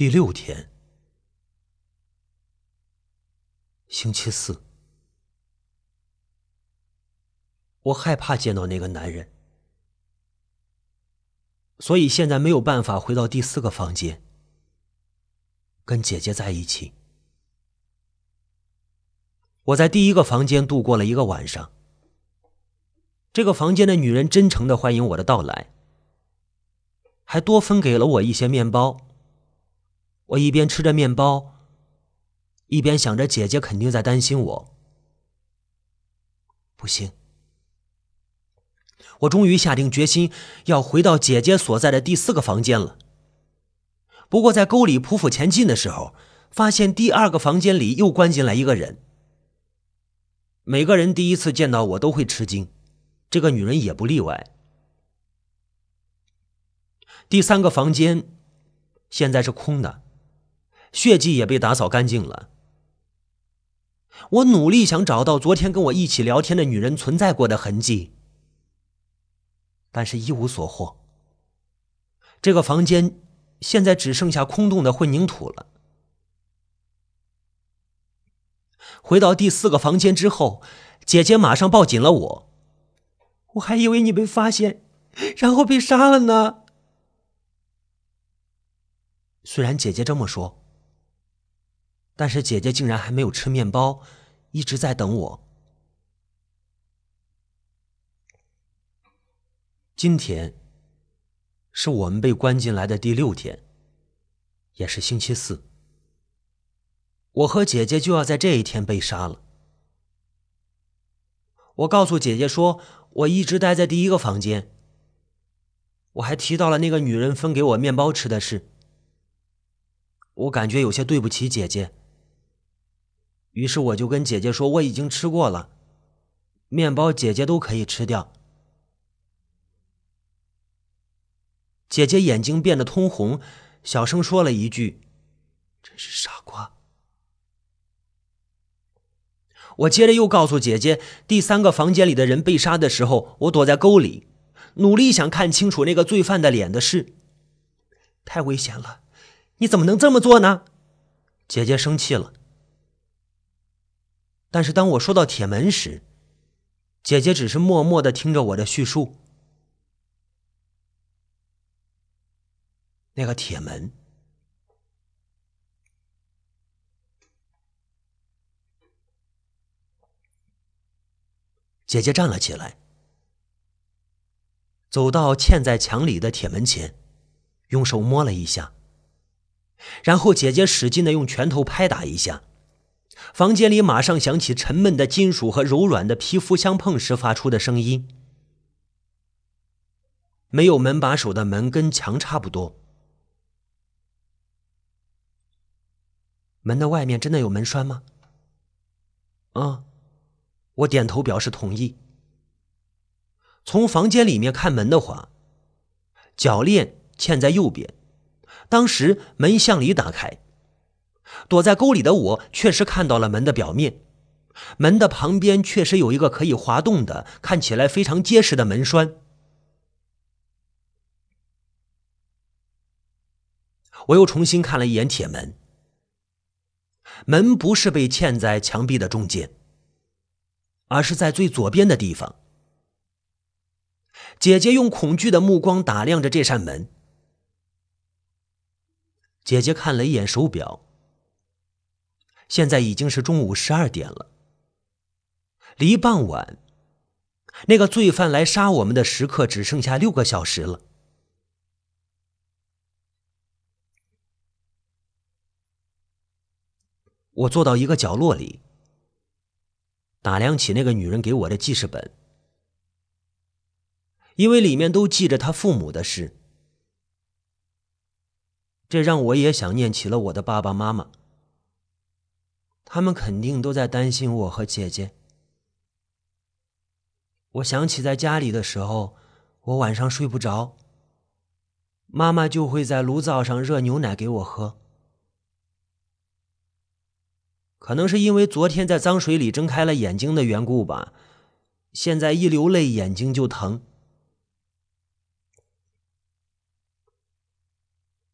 第六天，星期四，我害怕见到那个男人，所以现在没有办法回到第四个房间，跟姐姐在一起。我在第一个房间度过了一个晚上，这个房间的女人真诚的欢迎我的到来，还多分给了我一些面包。我一边吃着面包，一边想着姐姐肯定在担心我。不行，我终于下定决心要回到姐姐所在的第四个房间了。不过在沟里匍匐前进的时候，发现第二个房间里又关进来一个人。每个人第一次见到我都会吃惊，这个女人也不例外。第三个房间现在是空的。血迹也被打扫干净了。我努力想找到昨天跟我一起聊天的女人存在过的痕迹，但是一无所获。这个房间现在只剩下空洞的混凝土了。回到第四个房间之后，姐姐马上抱紧了我。我还以为你被发现，然后被杀了呢。虽然姐姐这么说。但是姐姐竟然还没有吃面包，一直在等我。今天是我们被关进来的第六天，也是星期四。我和姐姐就要在这一天被杀了。我告诉姐姐说，我一直待在第一个房间。我还提到了那个女人分给我面包吃的事。我感觉有些对不起姐姐。于是我就跟姐姐说：“我已经吃过了，面包姐姐都可以吃掉。”姐姐眼睛变得通红，小声说了一句：“真是傻瓜。”我接着又告诉姐姐，第三个房间里的人被杀的时候，我躲在沟里，努力想看清楚那个罪犯的脸的事。太危险了，你怎么能这么做呢？姐姐生气了。但是当我说到铁门时，姐姐只是默默的听着我的叙述。那个铁门，姐姐站了起来，走到嵌在墙里的铁门前，用手摸了一下，然后姐姐使劲的用拳头拍打一下。房间里马上响起沉闷的金属和柔软的皮肤相碰时发出的声音。没有门把手的门跟墙差不多。门的外面真的有门栓吗？啊，我点头表示同意。从房间里面看门的话，铰链嵌在右边，当时门向里打开。躲在沟里的我确实看到了门的表面，门的旁边确实有一个可以滑动的、看起来非常结实的门栓。我又重新看了一眼铁门，门不是被嵌在墙壁的中间，而是在最左边的地方。姐姐用恐惧的目光打量着这扇门。姐姐看了一眼手表。现在已经是中午十二点了，离傍晚那个罪犯来杀我们的时刻只剩下六个小时了。我坐到一个角落里，打量起那个女人给我的记事本，因为里面都记着她父母的事，这让我也想念起了我的爸爸妈妈。他们肯定都在担心我和姐姐。我想起在家里的时候，我晚上睡不着，妈妈就会在炉灶上热牛奶给我喝。可能是因为昨天在脏水里睁开了眼睛的缘故吧，现在一流泪眼睛就疼，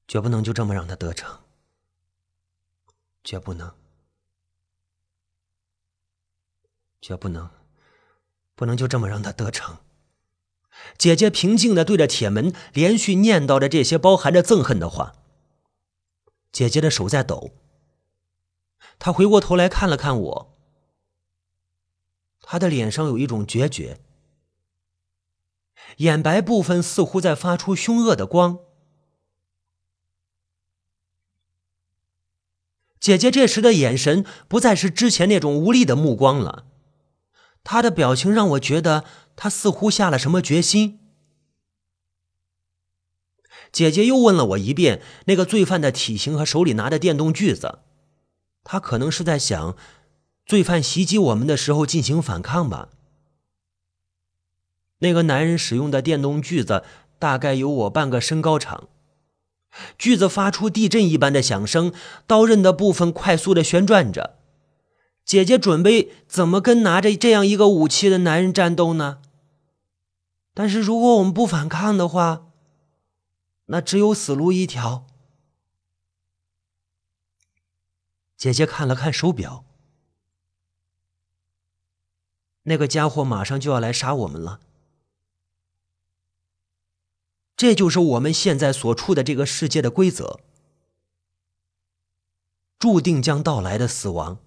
绝不能就这么让他得逞。绝不能，绝不能，不能就这么让他得逞。姐姐平静的对着铁门连续念叨着这些包含着憎恨的话。姐姐的手在抖。她回过头来看了看我，她的脸上有一种决绝，眼白部分似乎在发出凶恶的光。姐姐这时的眼神不再是之前那种无力的目光了，他的表情让我觉得他似乎下了什么决心。姐姐又问了我一遍那个罪犯的体型和手里拿的电动锯子，她可能是在想，罪犯袭击我们的时候进行反抗吧。那个男人使用的电动锯子大概有我半个身高长。锯子发出地震一般的响声，刀刃的部分快速的旋转着。姐姐准备怎么跟拿着这样一个武器的男人战斗呢？但是如果我们不反抗的话，那只有死路一条。姐姐看了看手表，那个家伙马上就要来杀我们了。这就是我们现在所处的这个世界的规则，注定将到来的死亡。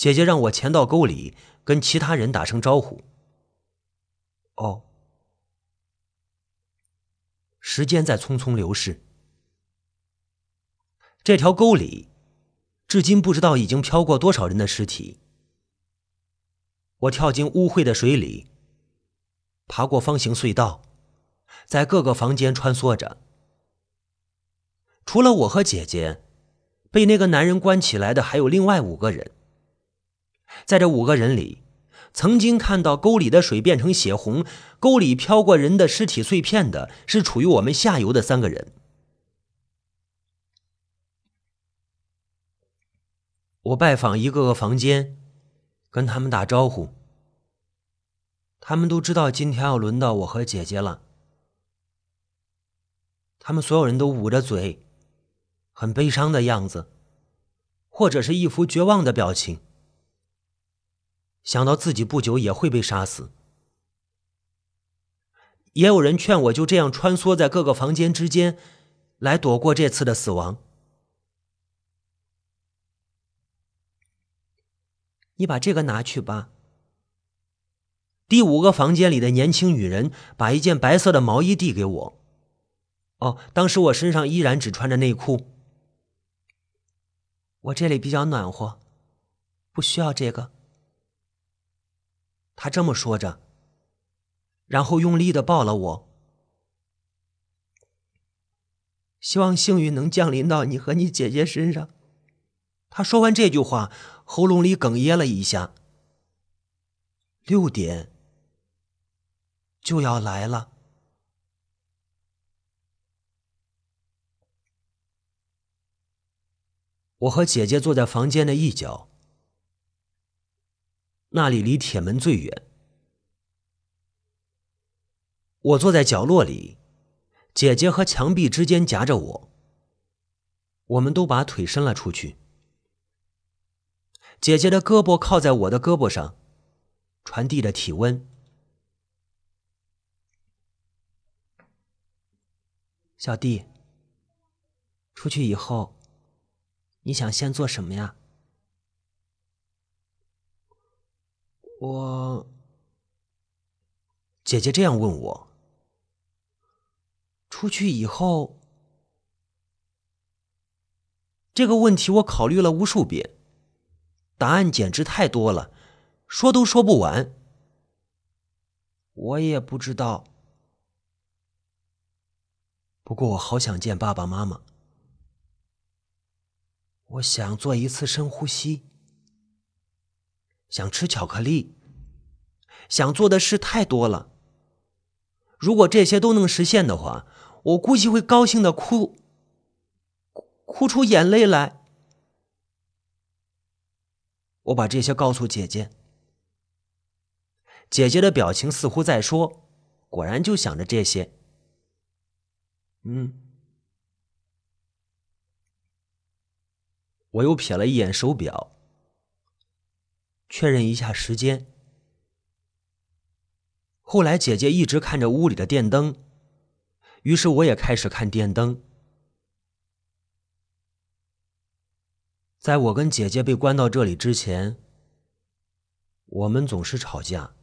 姐姐让我潜到沟里，跟其他人打声招呼。哦，时间在匆匆流逝，这条沟里，至今不知道已经飘过多少人的尸体。我跳进污秽的水里，爬过方形隧道，在各个房间穿梭着。除了我和姐姐，被那个男人关起来的还有另外五个人。在这五个人里，曾经看到沟里的水变成血红，沟里飘过人的尸体碎片的是处于我们下游的三个人。我拜访一个个房间。跟他们打招呼，他们都知道今天要轮到我和姐姐了。他们所有人都捂着嘴，很悲伤的样子，或者是一副绝望的表情，想到自己不久也会被杀死。也有人劝我就这样穿梭在各个房间之间，来躲过这次的死亡。你把这个拿去吧。第五个房间里的年轻女人把一件白色的毛衣递给我。哦，当时我身上依然只穿着内裤。我这里比较暖和，不需要这个。他这么说着，然后用力的抱了我。希望幸运能降临到你和你姐姐身上。他说完这句话。喉咙里哽咽了一下。六点就要来了。我和姐姐坐在房间的一角，那里离铁门最远。我坐在角落里，姐姐和墙壁之间夹着我。我们都把腿伸了出去。姐姐的胳膊靠在我的胳膊上，传递着体温。小弟，出去以后，你想先做什么呀？我，姐姐这样问我。出去以后，这个问题我考虑了无数遍。答案简直太多了，说都说不完。我也不知道，不过我好想见爸爸妈妈。我想做一次深呼吸，想吃巧克力想做的事太多了。如果这些都能实现的话我估计会高兴的哭哭出眼泪来。我把这些告诉姐姐姐姐的表情似乎在说果然就想着这些。嗯。我又瞥了一眼手表确认一下时间。后来姐姐一直看着屋里的电灯，于是我也开始看电灯。在我跟姐姐被关到这里之前，我们总是吵架。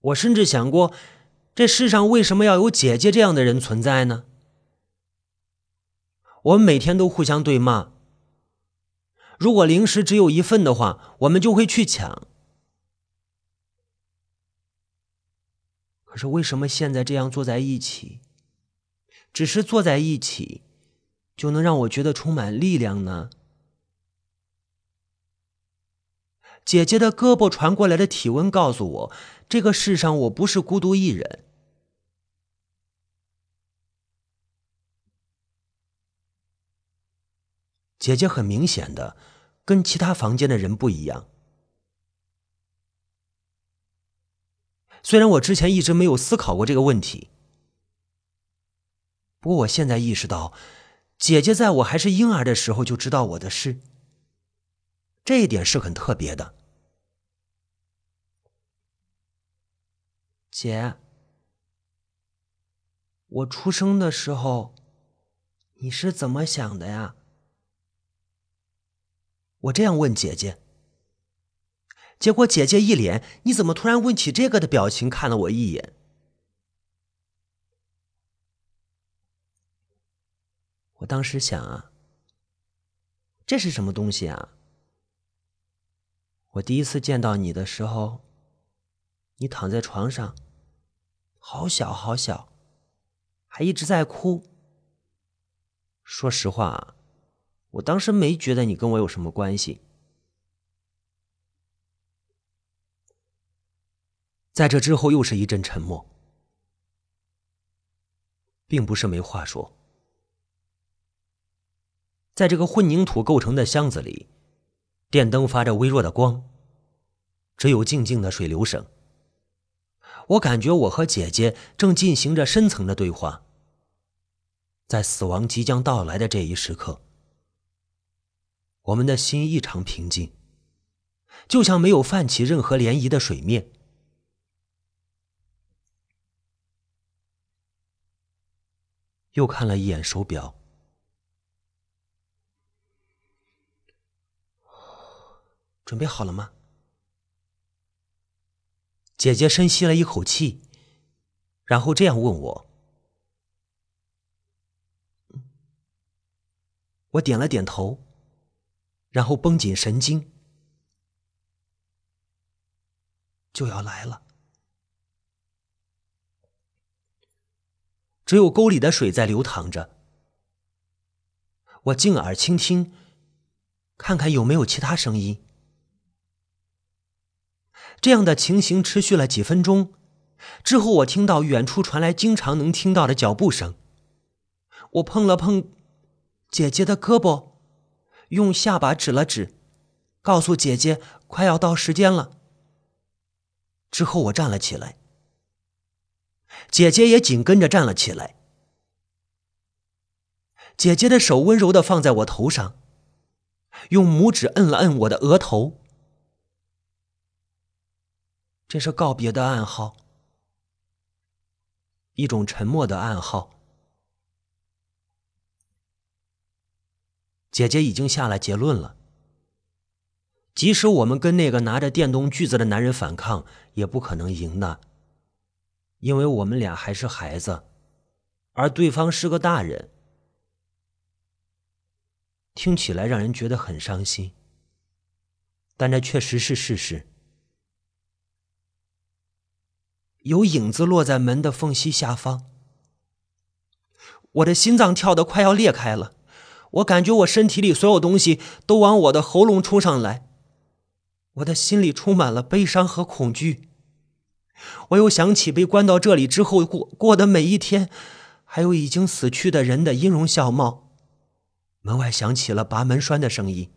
我甚至想过，这世上为什么要有姐姐这样的人存在呢？我们每天都互相对骂。如果零食只有一份的话，我们就会去抢。可是为什么现在这样坐在一起，只是坐在一起，就能让我觉得充满力量呢？姐姐的胳膊传过来的体温告诉我，这个世上我不是孤独一人。姐姐很明显的跟其他房间的人不一样。虽然我之前一直没有思考过这个问题，不过我现在意识到，姐姐在我还是婴儿的时候就知道我的事，这一点是很特别的。姐，我出生的时候，你是怎么想的呀？我这样问姐姐，结果姐姐一脸“你怎么突然问起这个”的表情，看了我一眼。我当时想啊，这是什么东西啊？我第一次见到你的时候，你躺在床上，好小好小，还一直在哭。说实话。我当时没觉得你跟我有什么关系。在这之后又是一阵沉默，并不是没话说。在这个混凝土构成的箱子里，电灯发着微弱的光，只有静静的水流声。我感觉我和姐姐正进行着深层的对话。在死亡即将到来的这一时刻。我们的心异常平静，就像没有泛起任何涟漪的水面。又看了一眼手表，准备好了吗？姐姐深吸了一口气，然后这样问我。我点了点头。然后绷紧神经，就要来了。只有沟里的水在流淌着。我静耳倾听，看看有没有其他声音。这样的情形持续了几分钟，之后我听到远处传来经常能听到的脚步声。我碰了碰姐姐的胳膊。用下巴指了指，告诉姐姐快要到时间了。之后我站了起来，姐姐也紧跟着站了起来。姐姐的手温柔的放在我头上，用拇指摁了摁我的额头。这是告别的暗号，一种沉默的暗号。姐姐已经下了结论了。即使我们跟那个拿着电动锯子的男人反抗，也不可能赢的，因为我们俩还是孩子，而对方是个大人。听起来让人觉得很伤心，但这确实是事实。有影子落在门的缝隙下方，我的心脏跳得快要裂开了。我感觉我身体里所有东西都往我的喉咙冲上来，我的心里充满了悲伤和恐惧。我又想起被关到这里之后过过的每一天，还有已经死去的人的音容笑貌。门外响起了拔门栓的声音。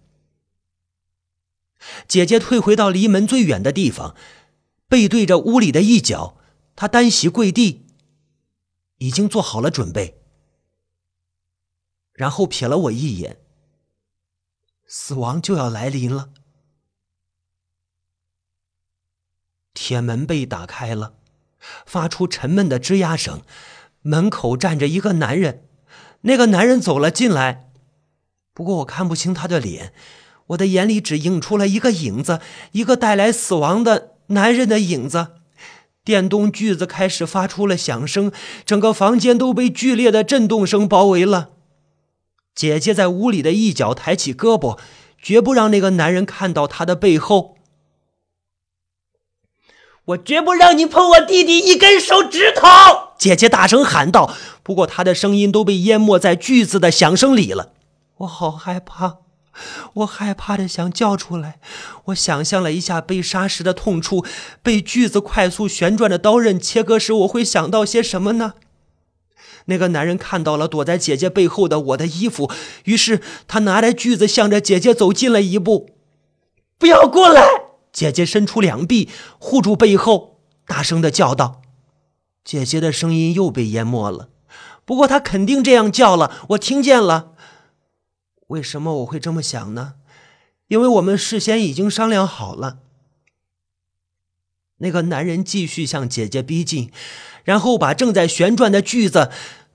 姐姐退回到离门最远的地方，背对着屋里的一角，她单膝跪地，已经做好了准备。然后瞥了我一眼。死亡就要来临了。铁门被打开了，发出沉闷的吱呀声。门口站着一个男人，那个男人走了进来，不过我看不清他的脸，我的眼里只映出了一个影子，一个带来死亡的男人的影子。电动锯子开始发出了响声，整个房间都被剧烈的震动声包围了。姐姐在屋里的一角抬起胳膊，绝不让那个男人看到她的背后。我绝不让你碰我弟弟一根手指头！姐姐大声喊道。不过她的声音都被淹没在锯子的响声里了。我好害怕，我害怕的想叫出来。我想象了一下被杀时的痛处，被锯子快速旋转的刀刃切割时，我会想到些什么呢？那个男人看到了躲在姐姐背后的我的衣服，于是他拿着锯子向着姐姐走近了一步。不要过来！姐姐伸出两臂护住背后，大声的叫道。姐姐的声音又被淹没了，不过她肯定这样叫了，我听见了。为什么我会这么想呢？因为我们事先已经商量好了。那个男人继续向姐姐逼近。然后把正在旋转的锯子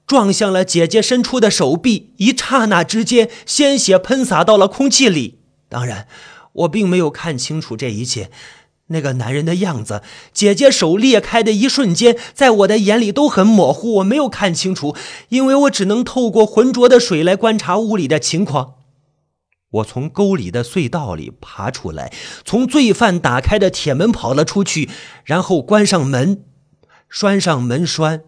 撞向了姐姐伸出的手臂，一刹那之间，鲜血喷洒到了空气里。当然，我并没有看清楚这一切。那个男人的样子，姐姐手裂开的一瞬间，在我的眼里都很模糊，我没有看清楚，因为我只能透过浑浊的水来观察屋里的情况。我从沟里的隧道里爬出来，从罪犯打开的铁门跑了出去，然后关上门。拴上门栓，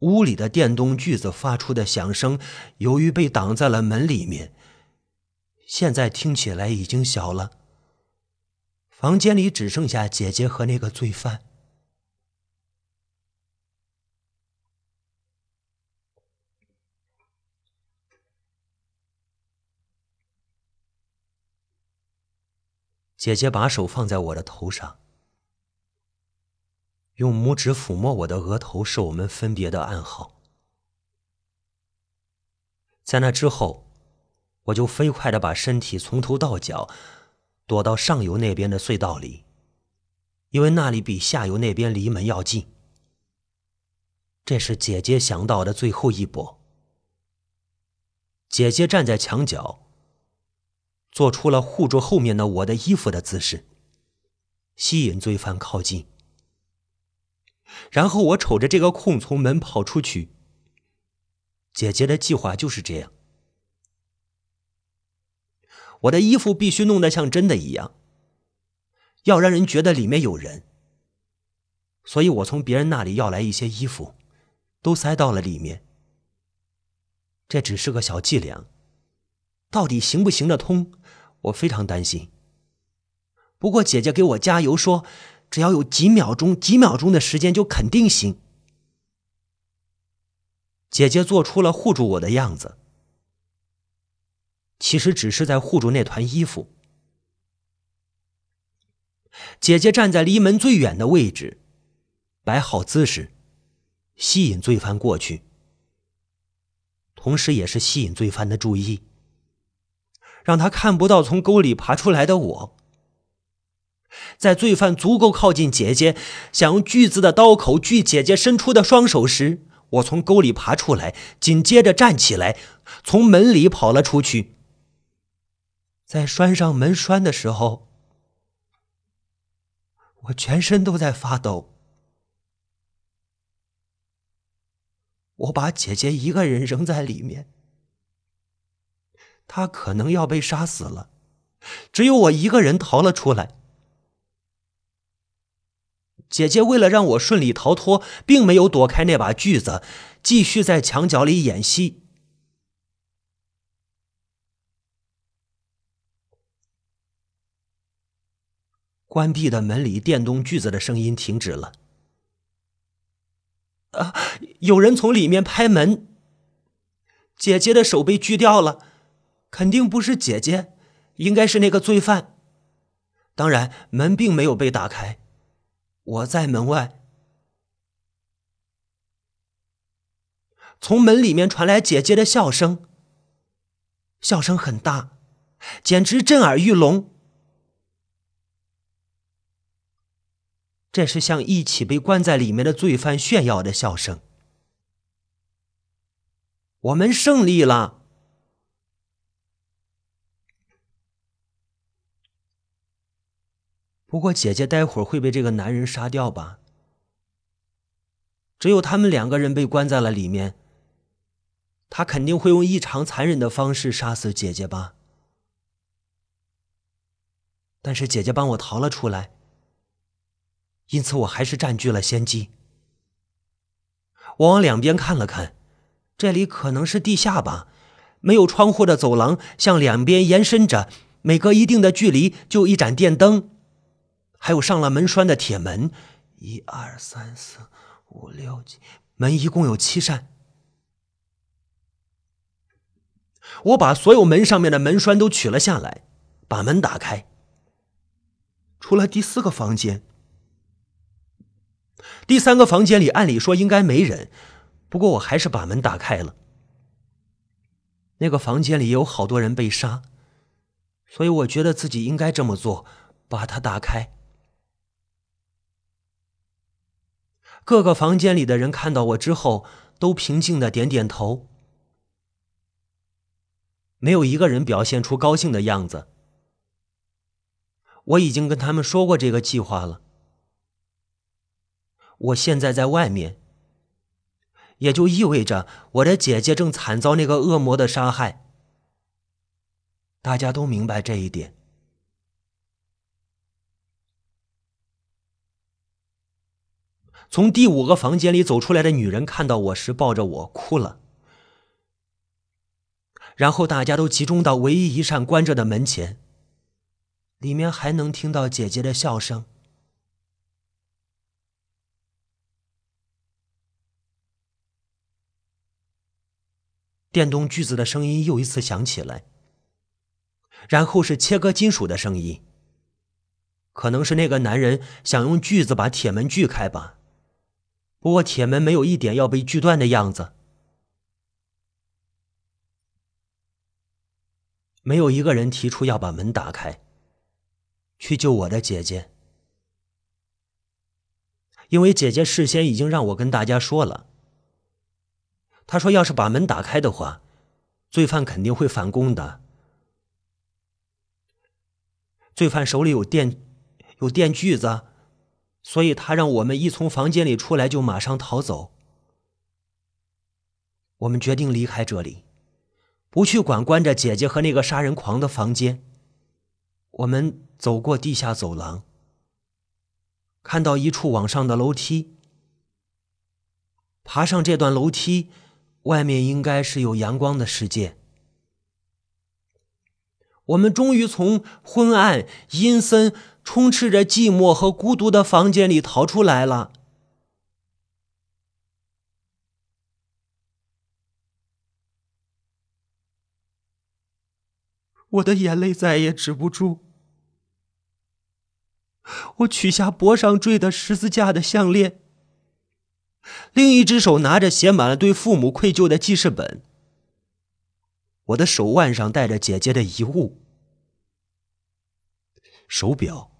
屋里的电动锯子发出的响声，由于被挡在了门里面，现在听起来已经小了。房间里只剩下姐姐和那个罪犯。姐姐把手放在我的头上，用拇指抚摸我的额头，是我们分别的暗号。在那之后，我就飞快的把身体从头到脚躲到上游那边的隧道里，因为那里比下游那边离门要近。这是姐姐想到的最后一搏。姐姐站在墙角。做出了护住后面的我的衣服的姿势，吸引罪犯靠近。然后我瞅着这个空从门跑出去。姐姐的计划就是这样。我的衣服必须弄得像真的一样，要让人觉得里面有人。所以我从别人那里要来一些衣服，都塞到了里面。这只是个小伎俩，到底行不行得通？我非常担心。不过姐姐给我加油说，只要有几秒钟、几秒钟的时间就肯定行。姐姐做出了护住我的样子，其实只是在护住那团衣服。姐姐站在离门最远的位置，摆好姿势，吸引罪犯过去，同时也是吸引罪犯的注意。让他看不到从沟里爬出来的我。在罪犯足够靠近姐姐，想用锯子的刀口锯姐姐伸出的双手时，我从沟里爬出来，紧接着站起来，从门里跑了出去。在拴上门栓的时候，我全身都在发抖。我把姐姐一个人扔在里面。他可能要被杀死了，只有我一个人逃了出来。姐姐为了让我顺利逃脱，并没有躲开那把锯子，继续在墙角里演戏。关闭的门里，电动锯子的声音停止了。啊！有人从里面拍门。姐姐的手被锯掉了。肯定不是姐姐，应该是那个罪犯。当然，门并没有被打开，我在门外。从门里面传来姐姐的笑声，笑声很大，简直震耳欲聋。这是向一起被关在里面的罪犯炫耀的笑声。我们胜利了。不过，姐姐待会儿会被这个男人杀掉吧？只有他们两个人被关在了里面，他肯定会用异常残忍的方式杀死姐姐吧？但是姐姐帮我逃了出来。因此，我还是占据了先机。我往两边看了看，这里可能是地下吧。没有窗户的走廊向两边延伸着，每隔一定的距离就一盏电灯，还有上了门栓的铁门。一二三四五六七，门一共有七扇。我把所有门上面的门栓都取了下来，把门打开。除了第四个房间。第三个房间里，按理说应该没人，不过我还是把门打开了。那个房间里有好多人被杀，所以我觉得自己应该这么做，把它打开。各个房间里的人看到我之后，都平静的点点头，没有一个人表现出高兴的样子。我已经跟他们说过这个计划了。我现在在外面，也就意味着我的姐姐正惨遭那个恶魔的杀害。大家都明白这一点。从第五个房间里走出来的女人看到我时，抱着我哭了。然后大家都集中到唯一一扇关着的门前，里面还能听到姐姐的笑声。电动锯子的声音又一次响起来，然后是切割金属的声音。可能是那个男人想用锯子把铁门锯开吧，不过铁门没有一点要被锯断的样子。没有一个人提出要把门打开，去救我的姐姐，因为姐姐事先已经让我跟大家说了。他说：“要是把门打开的话，罪犯肯定会反攻的。罪犯手里有电，有电锯子，所以他让我们一从房间里出来就马上逃走。我们决定离开这里，不去管关着姐姐和那个杀人狂的房间。我们走过地下走廊，看到一处往上的楼梯，爬上这段楼梯。”外面应该是有阳光的世界。我们终于从昏暗、阴森、充斥着寂寞和孤独的房间里逃出来了。我的眼泪再也止不住。我取下脖上坠的十字架的项链。另一只手拿着写满了对父母愧疚的记事本。我的手腕上戴着姐姐的遗物——手表。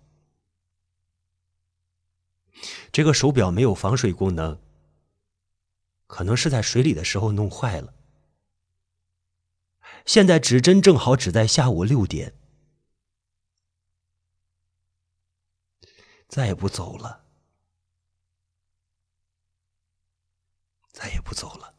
这个手表没有防水功能可能是在水里的时候弄坏了。现在指针正好指在下午六点再也不走了再也不走了。